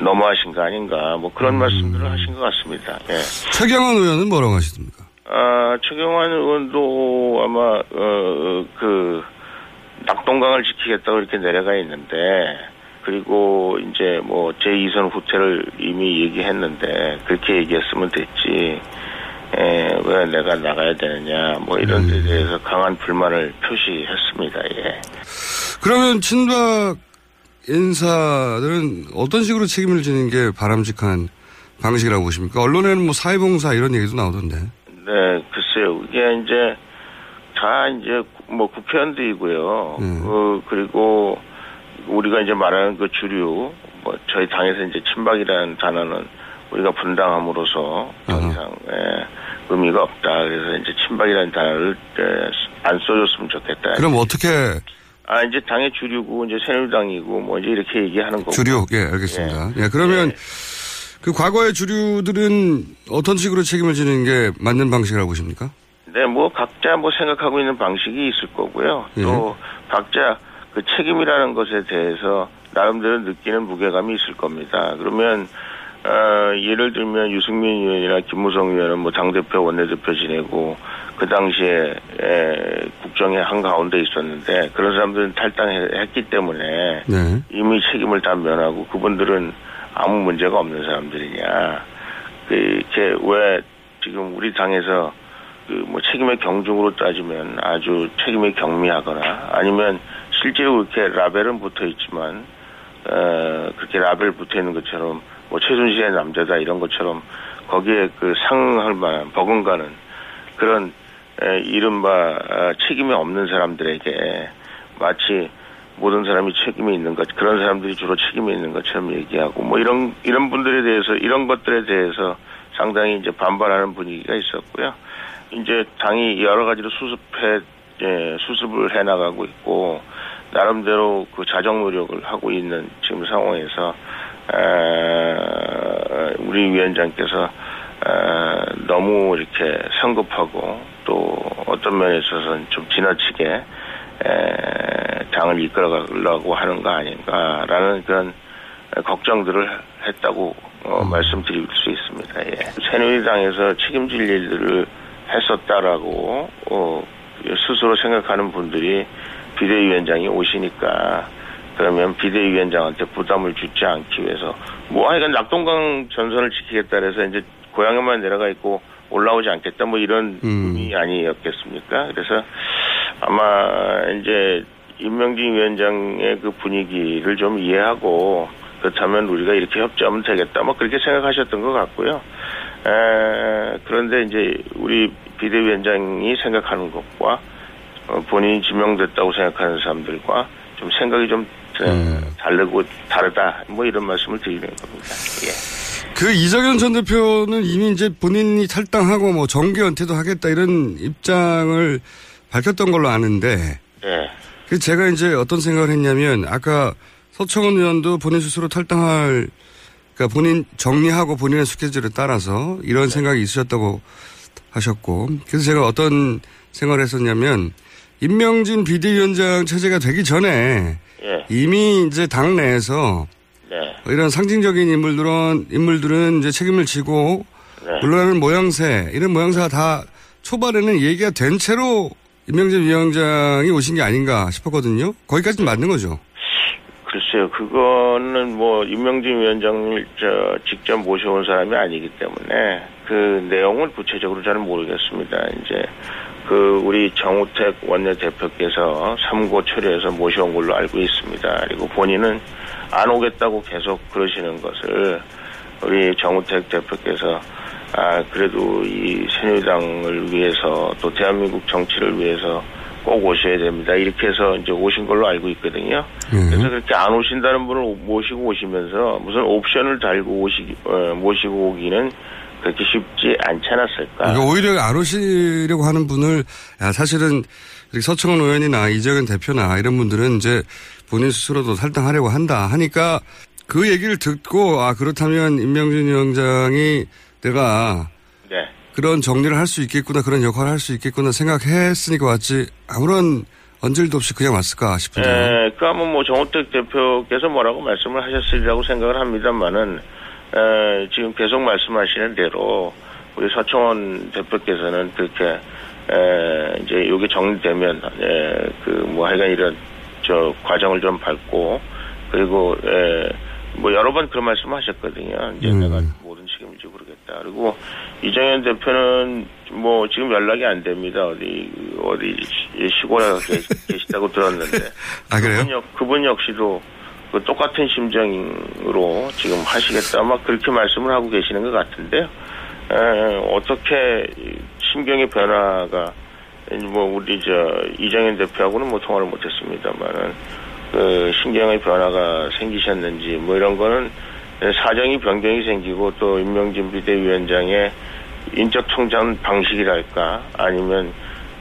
너무하신 거 아닌가 뭐 그런 말씀들을 하신 것 같습니다. 예. 최경환 의원은 뭐라고 하시습니까? 아, 최경환 의원도 아마, 어, 그, 낙동강을 지키겠다고 이렇게 내려가 있는데, 그리고 이제 뭐, 제2선 후퇴를 이미 얘기했는데, 그렇게 얘기했으면 됐지, 에, 왜 내가 나가야 되느냐, 뭐 이런 데 대해서 강한 불만을 표시했습니다, 예. 그러면 친박 인사들은 어떤 식으로 책임을 지는 게 바람직한 방식이라고 보십니까? 언론에는 뭐 사회봉사 이런 얘기도 나오던데. 네, 글쎄요. 이게 이제 다 이제 뭐 국회의원들이고요. 그 그리고 우리가 이제 말하는 그 주류 뭐 저희 당에서 이제 친박이라는 단어는 우리가 분당함으로써 더 이상 예, 의미가 없다. 그래서 이제 친박이라는 단어를 예, 안 써줬으면 좋겠다. 그럼 어떻게 아 이제 당의 주류고 이제 새누리당이고 뭐 이제 이렇게 얘기하는 거고. 주류? 예, 알겠습니다. 예, 그러면 그 과거의 주류들은 어떤 식으로 책임을 지는 게 맞는 방식이라고 보십니까? 네, 뭐 각자 뭐 생각하고 있는 방식이 있을 거고요. 또 각자 그 책임이라는 것에 대해서 나름대로 느끼는 무게감이 있을 겁니다. 그러면 어, 예를 들면 유승민 의원이나 김무성 의원은 뭐 당대표 원내대표 지내고 그 당시에 에, 국정의 한 가운데 있었는데 그런 사람들은 탈당했기 때문에 네. 이미 책임을 다 면하고 그분들은 아무 문제가 없는 사람들이냐. 그, 이렇게 왜 지금 우리 당에서 그 뭐 책임의 경중으로 따지면 아주 책임이 경미하거나 아니면 실제로 그렇게 라벨은 붙어 있지만 어 그렇게 라벨 붙어 있는 것처럼 뭐 최순실의 남자다 이런 것처럼 거기에 그 상응할 만한 버금가는 그런 에, 이른바 어, 책임이 없는 사람들에게 마치 모든 사람이 책임이 있는 것 그런 사람들이 주로 책임이 있는 것처럼 얘기하고 뭐 이런 이런 분들에 대해서 이런 것들에 대해서 상당히 이제 반발하는 분위기가 있었고요. 이제 당이 여러 가지로 수습해 예, 수습을 해 나가고 있고 나름대로 그 자정 노력을 하고 있는 지금 상황에서 에, 우리 위원장께서 에, 너무 이렇게 성급하고 또 어떤 면에 있어서는 좀 지나치게 에, 당을 이끌어가려고 하는 거 아닌가라는 그런 걱정들을 했다고 어, 말씀드릴 수 있습니다. 예. 새누리당에서 책임질 일들을 했었다라고 어, 스스로 생각하는 분들이 비대위원장이 오시니까 그러면 비대위원장한테 부담을 주지 않기 위해서 뭐 하여간 낙동강 전선을 지키겠다 그래서 이제 고향에만 내려가 있고 올라오지 않겠다 뭐 이런 의미 아니었겠습니까? 그래서 아마 이제 임명진 위원장의 그 분위기를 좀 이해하고 그렇다면 우리가 이렇게 협조하면 되겠다. 뭐 그렇게 생각하셨던 것 같고요. 에, 그런데 이제 우리 비대위원장이 생각하는 것과 어, 본인이 지명됐다고 생각하는 사람들과 좀 생각이 좀 어, 다르고 다르다. 뭐 이런 말씀을 드리는 겁니다. 예. 그 이정현 전 대표는 이미 이제 본인이 탈당하고 뭐 정계 은퇴도 하겠다 이런 입장을 밝혔던 걸로 아는데. 예. 그래서 제가 이제 어떤 생각을 했냐면 아까 서청원 의원도 본인 스스로 탈당할 그러니까 본인 정리하고 본인의 스케줄에 따라서 이런 생각이 있으셨다고 하셨고 그래서 제가 어떤 생각을 했었냐면 임명진 비대위원장 체제가 되기 전에 예. 이미 이제 당 내에서 네. 이런 상징적인 인물들은 인물들은 이제 책임을 지고 네. 물러나는 모양새 이런 모양새가 다 초반에는 얘기가 된 채로 임명진 위원장이 오신 게 아닌가 싶었거든요. 거기까지 는 맞는 거죠. 글쎄요, 그거는 뭐 임명진 위원장을 저 직접 모셔온 사람이 아니기 때문에 그 내용을 구체적으로 잘 모르겠습니다. 이제 그 우리 정우택 원내대표께서 삼고 처리해서 모셔온 걸로 알고 있습니다. 그리고 본인은 안 오겠다고 계속 그러시는 것을 우리 정우택 대표께서 아 그래도 이 새누리당을 위해서 또 대한민국 정치를 위해서 꼭 오셔야 됩니다. 이렇게 해서 이제 오신 걸로 알고 있거든요. 그래서 그렇게 안 오신다는 분을 모시고 오시면서 무슨 옵션을 달고 오시 어, 모시고 오기는 그렇게 쉽지 않지 않았을까. 그러니까 오히려 안 오시려고 하는 분을 야, 사실은 서청원 의원이나 이정현 대표나 이런 분들은 이제 본인 스스로도 탈당하려고 한다 하니까 그 얘기를 듣고 아 그렇다면 임명진 위원장이 내가 네. 그런 정리를 할 수 있겠구나 그런 역할을 할 수 있겠구나 생각했으니까 왔지 아무런 언질도 없이 그냥 왔을까 싶은데 에, 그 아마 뭐 정우택 대표께서 뭐라고 말씀을 하셨으리라고 생각을 합니다만은 에, 지금 계속 말씀하시는 대로 우리 서청원 대표께서는 그렇게 에, 이제 여기 정리되면 그뭐 하여간 이런 저 과정을 좀 밟고 그리고 에, 뭐 여러 번 그런 말씀하셨거든요. 이제 내가 모든 책임을 지고 그러겠다. 그리고 이정현 대표는 뭐 지금 연락이 안 됩니다. 어디 어디 시- 시골에 계- 계시다고 들었는데. 아 그래요? 그분, 역, 그분 역시도 그 똑같은 심정으로 지금 하시겠다 막 그렇게 말씀을 하고 계시는 것 같은데요. 에, 어떻게 이 심경의 변화가 뭐 우리 저 이정현 대표하고는 뭐 통화를 못했습니다만은 그 신경의 변화가 생기셨는지 뭐 이런 거는 사정이 변경이 생기고 또 임명진 비대위원장의 인적 통장 방식이랄까 아니면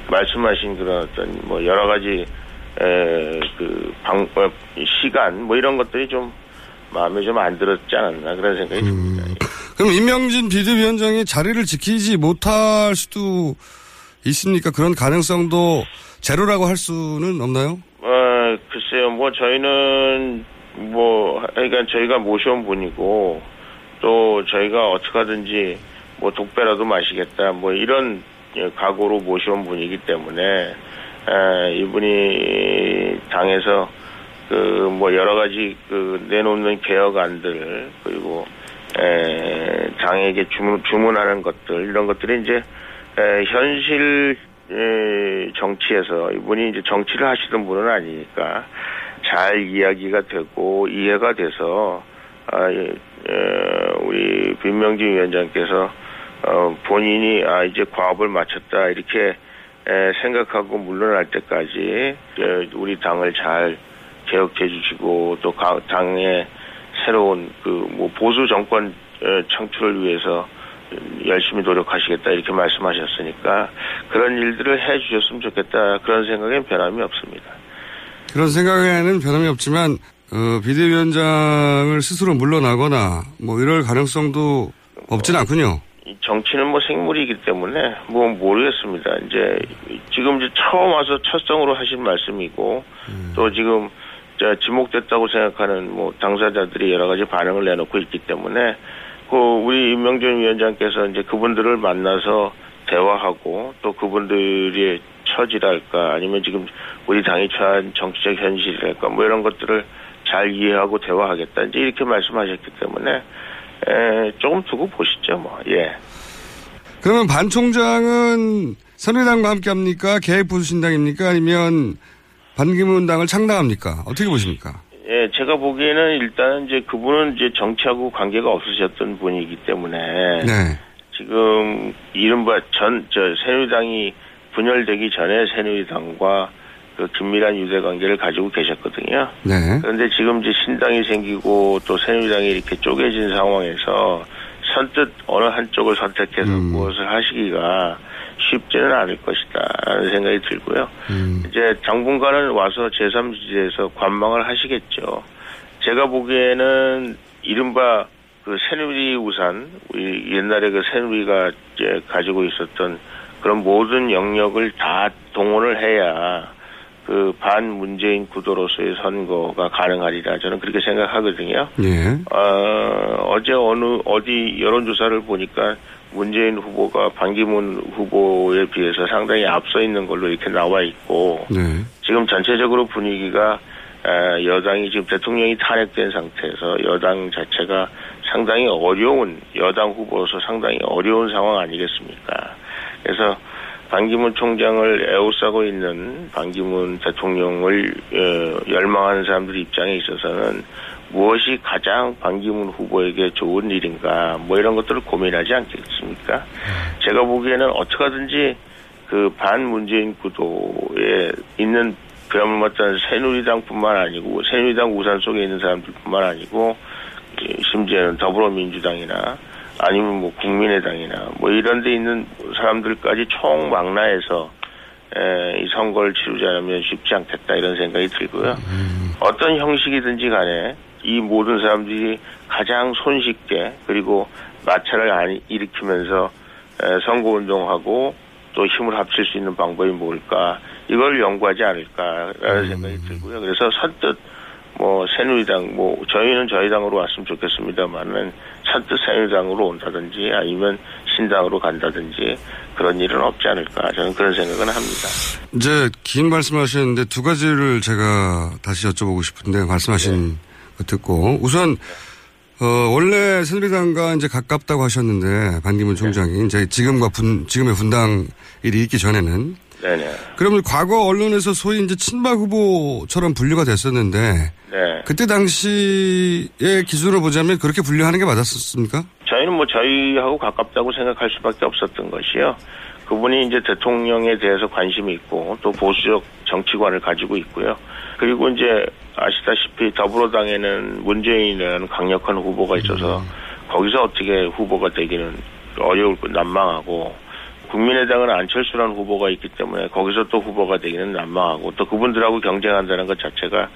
말씀하신 그런 어떤 뭐 여러 가지 에그방 어, 시간 뭐 이런 것들이 좀 마음에 좀 안 들었지 않았나 그런 생각이 듭니다. 그럼 임명진 비대위원장이 자리를 지키지 못할 수도 있습니까? 그런 가능성도 제로라고 할 수는 없나요? 어, 글쎄요, 뭐, 저희는, 뭐, 그러니까 저희가 모셔온 분이고, 또 저희가 어떻게 하든지, 뭐, 독배라도 마시겠다, 뭐, 이런 예, 각오로 모셔온 분이기 때문에, 에, 이분이 당에서, 그, 뭐, 여러 가지, 그, 내놓는 개혁안들, 그리고, 에, 당에게 주문, 주문하는 것들, 이런 것들이 이제, 에, 현실, 에, 정치에서 이분이 이제 정치를 하시던 분은 아니니까 잘 이야기가 되고 이해가 돼서 아, 예, 에, 우리 빈명진 위원장께서 어, 본인이 아 이제 과업을 마쳤다 이렇게 에, 생각하고 물러날 때까지 에, 우리 당을 잘 개혁해 주시고 또 가- 당의 새로운 그 뭐 보수 정권 에, 창출을 위해서 열심히 노력하시겠다 이렇게 말씀하셨으니까 그런 일들을 해 주셨으면 좋겠다 그런 생각엔 변함이 없습니다. 그런 생각에는 변함이 없지만 어, 비대위원장을 스스로 물러나거나 뭐 이럴 가능성도 없진 않군요. 이 정치는 뭐 생물이기 때문에 뭐 모르겠습니다. 이제 지금 이제 처음 와서 첫성으로 하신 말씀이고 또 지금 저 지목됐다고 생각하는 뭐 당사자들이 여러 가지 반응을 내놓고 있기 때문에 그 우리 임명준 위원장께서 이제 그분들을 만나서 대화하고 또 그분들의 처지랄까 아니면 지금 우리 당이 처한 정치적 현실이랄까 뭐 이런 것들을 잘 이해하고 대화하겠다 이제 이렇게 말씀하셨기 때문에 에, 조금 두고 보시죠 뭐 예. 그러면 반 총장은 새누리당과 함께 합니까? 계획보수신당입니까? 아니면 반기문 당을 창당합니까? 어떻게 보십니까? 예, 제가 보기에는 일단은 이제 그분은 이제 정치하고 관계가 없으셨던 분이기 때문에 네. 지금 이른바 전 저 새누리당이 분열되기 전에 새누리당과 그 긴밀한 유대 관계를 가지고 계셨거든요. 네. 그런데 지금 이제 신당이 생기고 또 새누리당이 이렇게 쪼개진 상황에서 선뜻 어느 한쪽을 선택해서 무엇을 하시기가 쉽지는 않을 것이다라는 생각이 들고요. 이제 당분간은 와서 제3지대에서 관망을 하시겠죠. 제가 보기에는 이른바 그 새누리 우산, 우리 옛날에 그 새누리가 이제 가지고 있었던 그런 모든 영역을 다 동원을 해야 그 반문재인 구도로서의 선거가 가능하리라 저는 그렇게 생각하거든요. 예. 어, 어제 어느 어디 여론조사를 보니까 문재인 후보가 반기문 후보에 비해서 상당히 앞서 있는 걸로 이렇게 나와 있고 네. 지금 전체적으로 분위기가 에, 여당이 지금 대통령이 탄핵된 상태에서 여당 자체가 상당히 어려운 여당 후보로서 상당히 어려운 상황 아니겠습니까? 그래서 반기문 총장을 에워싸고 있는 반기문 대통령을 어, 열망하는 사람들 입장에 있어서는 무엇이 가장 반기문 후보에게 좋은 일인가 뭐 이런 것들을 고민하지 않겠습니까? 제가 보기에는 어떻게 하든지 그 반 문재인 구도에 있는 그야말로 새누리당뿐만 아니고 새누리당 우산 속에 있는 사람들뿐만 아니고 심지어는 더불어민주당이나 아니면 뭐 국민의당이나 뭐 이런 데 있는 사람들까지 총망라해서 에, 이 선거를 치르지 않으면 쉽지 않겠다 이런 생각이 들고요. 어떤 형식이든지 간에 이 모든 사람들이 가장 손쉽게 그리고 마찰을 안 일으키면서 에, 선거운동하고 또 힘을 합칠 수 있는 방법이 뭘까 이걸 연구하지 않을까라는 생각이 들고요. 그래서 선뜻 뭐 새누리당 뭐 저희는 저희 당으로 왔으면 좋겠습니다만은 선뜻 새누리당으로 온다든지 아니면 신당으로 간다든지 그런 일은 없지 않을까. 저는 그런 생각은 합니다. 이제 긴 말씀하셨는데 두 가지를 제가 다시 여쭤보고 싶은데 말씀하신 거 듣고. 우선 어 원래 새누리당과 이제 가깝다고 하셨는데 반기문 총장이 이제 지금과 분 지금의 분당 일이 있기 전에는. 네네. 그러면 과거 언론에서 소위 이제 친박 후보처럼 분류가 됐었는데 네. 그때 당시의 기준으로 보자면 그렇게 분류하는 게 맞았습니까? 저희는 뭐 저희하고 가깝다고 생각할 수밖에 없었던 것이요. 그분이 이제 대통령에 대해서 관심이 있고 또 보수적 정치관을 가지고 있고요. 그리고 이제 아시다시피 더불어당에는 문재인이라는 강력한 후보가 있어서 거기서 어떻게 후보가 되기는 어려울 거 난망하고 국민의당은 안철수라는 후보가 있기 때문에 거기서 또 후보가 되기는 난망하고 또 그분들하고 경쟁한다는 것 자체가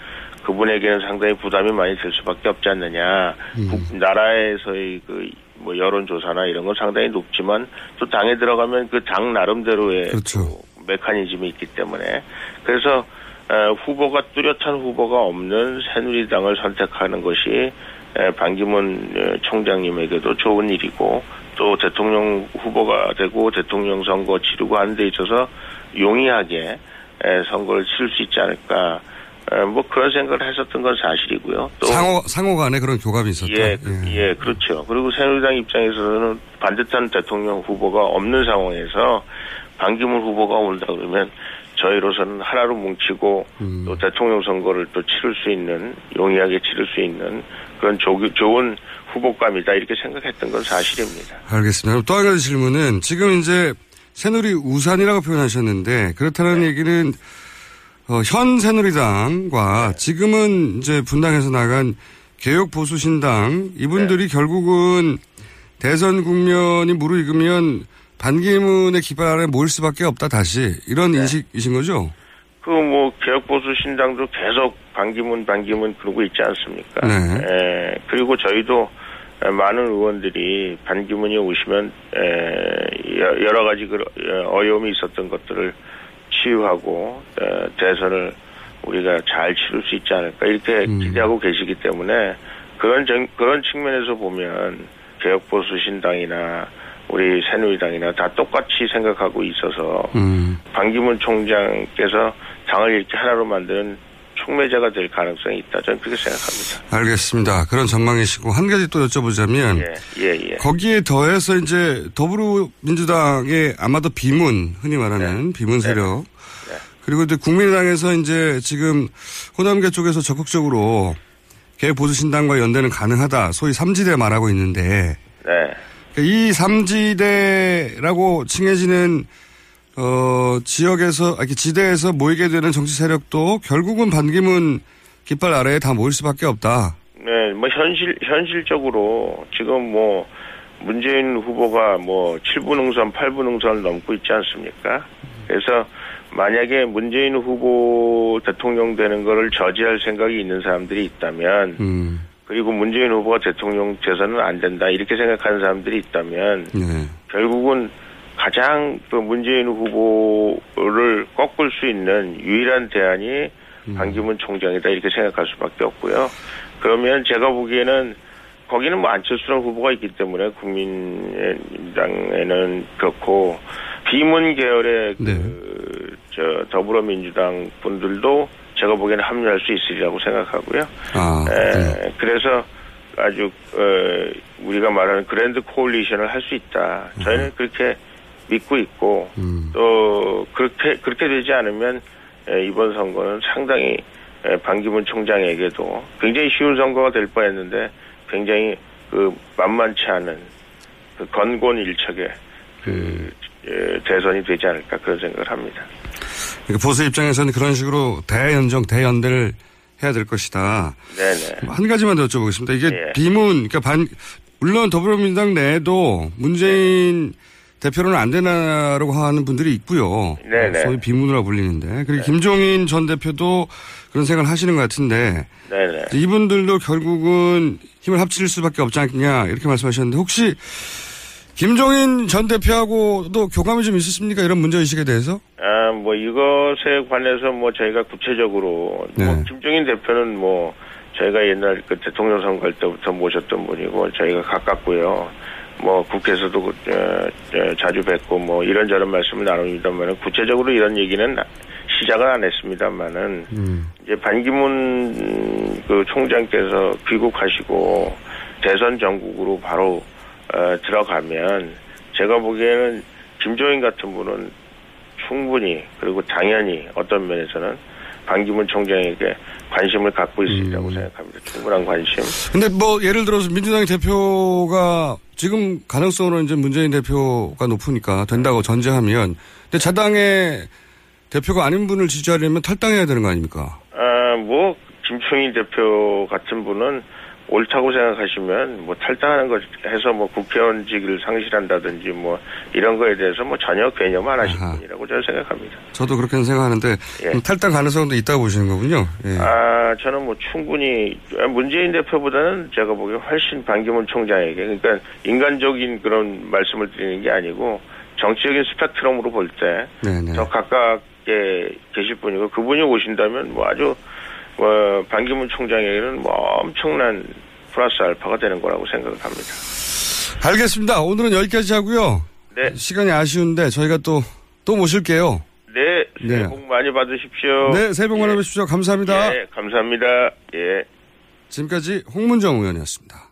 그분에게는 상당히 부담이 많이 될 수밖에 없지 않느냐. 국- 나라에서의 그 뭐 여론조사나 이런 건 상당히 높지만 또 당에 들어가면 그 당 나름대로의 또 메커니즘이 있기 때문에. 그래서 어, 후보가 뚜렷한 후보가 없는 새누리당을 선택하는 것이 에, 반기문 어, 총장님에게도 좋은 일이고 또 대통령 후보가 되고 대통령 선거 치르고 하는 데 있어서 용이하게 에, 선거를 치를 수 있지 않을까. 에, 뭐 그런 생각을 했었던 건 사실이고요. 또 상호 상호 간에 그런 교감이 있었다. 예, 그- 예, 그렇죠. 그리고 새누리당 입장에서는 반듯한 대통령 후보가 없는 상황에서 반기문 후보가 온다 그러면 저희로서는 하나로 뭉치고 또 대통령 선거를 또 치를 수 있는 용이하게 치를 수 있는 그런 조, 좋은 후보감이다 이렇게 생각했던 건 사실입니다. 알겠습니다. 또 한 가지 질문은 지금 이제 새누리 우산이라고 표현하셨는데 그렇다는 얘기는 어, 현 새누리당과 지금은 이제 분당해서 나간 개혁 보수 신당 이분들이 결국은 대선 국면이 무르익으면 반기문의 기발 아래 모일 수밖에 없다 다시 이런 인식이신 거죠? 그 뭐 개혁보수 신당도 계속 반기문 반기문 그러고 있지 않습니까? 네. 에, 그리고 저희도 에, 많은 의원들이 반기문이 오시면 에, 여- 여러 가지 그 어, 어려움이 있었던 것들을 치유하고 에, 대선을 우리가 잘 치를 수 있지 않을까 이렇게 기대하고 계시기 때문에 그런 정- 그런 측면에서 보면 개혁보수 신당이나 우리 새누리당이나 다 똑같이 생각하고 있어서 반기문 총장께서 당을 이렇게 하나로 만드는 촉매자가 될 가능성이 있다. 저는 그렇게 생각합니다. 알겠습니다. 그런 전망이시고 한 가지 또 여쭤보자면 예, 예, 예. 거기에 더해서 이제 더불어민주당의 아마도 비문 흔히 말하는 비문 세력 그리고 이제 국민의당에서 이제 지금 호남계 쪽에서 적극적으로 개 보수신당과 연대는 가능하다. 소위 삼지대 말하고 있는데 네. 이 삼지대라고 칭해지는 어, 지역에서, 아니, 지대에서 모이게 되는 정치 세력도 결국은 반기문 깃발 아래에 다 모일 수밖에 없다. 네, 뭐 현실 현실적으로 지금 뭐 문재인 후보가 뭐 7분 응선, 8분 응선을 넘고 있지 않습니까? 그래서 만약에 문재인 후보 대통령 되는 거를 저지할 생각이 있는 사람들이 있다면 음. 그리고 문재인 후보가 대통령 돼서는 안 된다 이렇게 생각하는 사람들이 있다면 네. 결국은 가장 그 문재인 후보를 꺾을 수 있는 유일한 대안이 반기문 총장이다 이렇게 생각할 수밖에 없고요. 그러면 제가 보기에는 거기는 뭐 안철수라는 후보가 있기 때문에 국민당에는 그렇고 비문 계열의 그, 저 더불어민주당 분들도 제가 보기에는 합류할 수 있으리라고 생각하고요. 아, 에, 그래서 아주 어, 우리가 말하는 그랜드 코올리션을 할 수 있다. 저희는 그렇게 믿고 있고 또 그렇게 그렇게 되지 않으면 에, 이번 선거는 상당히 에, 반기문 총장에게도 굉장히 쉬운 선거가 될 뻔했는데 굉장히 그 만만치 않은 그 건곤일척의 그 에, 대선이 되지 않을까 그런 생각을 합니다. 그러니까 보수 입장에서는 그런 식으로 대연정, 대연대를 해야 될 것이다. 네네. 한 가지만 더 여쭤보겠습니다. 이게 예. 비문, 그러니까 반, 물론 더불어민주당 내에도 문재인 대표로는 안 되나라고 하는 분들이 있고요. 네네. 소위 비문이라고 불리는데. 그리고 김종인 전 대표도 그런 생각을 하시는 것 같은데. 네네. 이분들도 결국은 힘을 합칠 수밖에 없지 않겠냐 이렇게 말씀하셨는데 혹시 김종인 전 대표하고도 교감이 좀 있으십니까? 이런 문제의식에 대해서? 아, 뭐 이것에 관해서 뭐 저희가 구체적으로 네. 뭐 김종인 대표는 뭐 저희가 옛날 그 대통령 선거 할 때부터 모셨던 분이고 저희가 가깝고요. 뭐 국회에서도 그, 어, 어, 자주 뵙고 뭐 이런저런 말씀을 나눕니다만 구체적으로 이런 얘기는 시작은 안 했습니다만은 이제 반기문 그 총장께서 귀국하시고 대선 전국으로 바로 어, 들어가면 제가 보기에는 김종인 같은 분은 충분히 그리고 당연히 어떤 면에서는 반기문 총장에게 관심을 갖고 있으리라고 생각합니다. 충분한 관심. 근데 뭐 예를 들어서 민주당 대표가 지금 가능성으로 이제 문재인 대표가 높으니까 된다고 전제하면 근데 자당의 대표가 아닌 분을 지지하려면 탈당해야 되는 거 아닙니까? 아, 뭐 김종인 대표 같은 분은 옳다고 생각하시면 뭐 탈당하는 것 해서 뭐 국회의원직을 상실한다든지 뭐 이런 거에 대해서 뭐 전혀 개념 안 하실 분이라고 저는 생각합니다. 저도 그렇게 생각하는데 예. 그럼 탈당 가능성도 있다고 보시는 거군요. 예. 아, 저는 뭐 충분히 문재인 대표보다는 제가 보기에 훨씬 반기문 총장에게 그러니까 인간적인 그런 말씀을 드리는 게 아니고 정치적인 스펙트럼으로 볼 때더 네네. 가깝게 계실 분이고 그분이 오신다면 뭐 아주 뭐 반기문 총장에게는 뭐 엄청난 플러스 알파가 되는 거라고 생각을 합니다. 알겠습니다. 오늘은 여기까지 하고요. 네. 시간이 아쉬운데 저희가 또, 또 모실게요. 네, 새해 네. 복 많이 받으십시오. 네, 새해 복 많이 받으십시오. 감사합니다. 예, 감사합니다. 예. 지금까지 홍문정 의원이었습니다.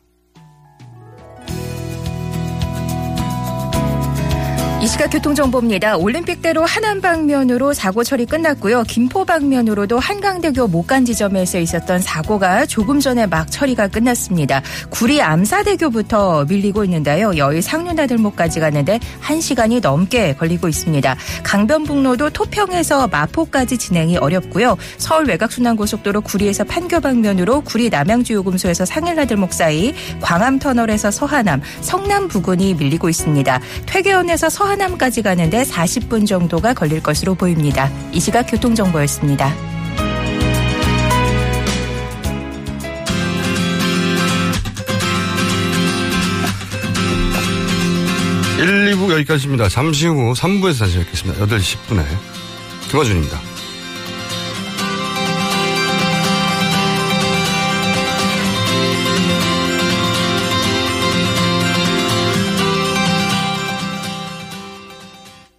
이 시각 교통정보입니다. 올림픽대로 하남 방면으로 사고 처리 끝났고요. 김포 방면으로도 한강대교 목간 지점에서 있었던 사고가 조금 전에 막 처리가 끝났습니다. 구리 암사대교부터 밀리고 있는데요. 여의 상류나들목까지 가는데 1시간이 넘게 걸리고 있습니다. 강변북로도 토평에서 마포까지 진행이 어렵고요. 서울 외곽순환고속도로 구리에서 판교 방면으로 구리 남양주요금소에서 상일나들목 사이 광암터널에서 서하남, 성남 부근이 밀리고 있습니다. 퇴계원에서 서하 남까지 가는데 40분 정도가 걸릴 것으로 보입니다. 이 시각 교통정보였습니다. 일, 2부 여기까지입니다. 잠시 후 3부에서 다시 뵙겠습니다. 8시 10분에 김어준입니다.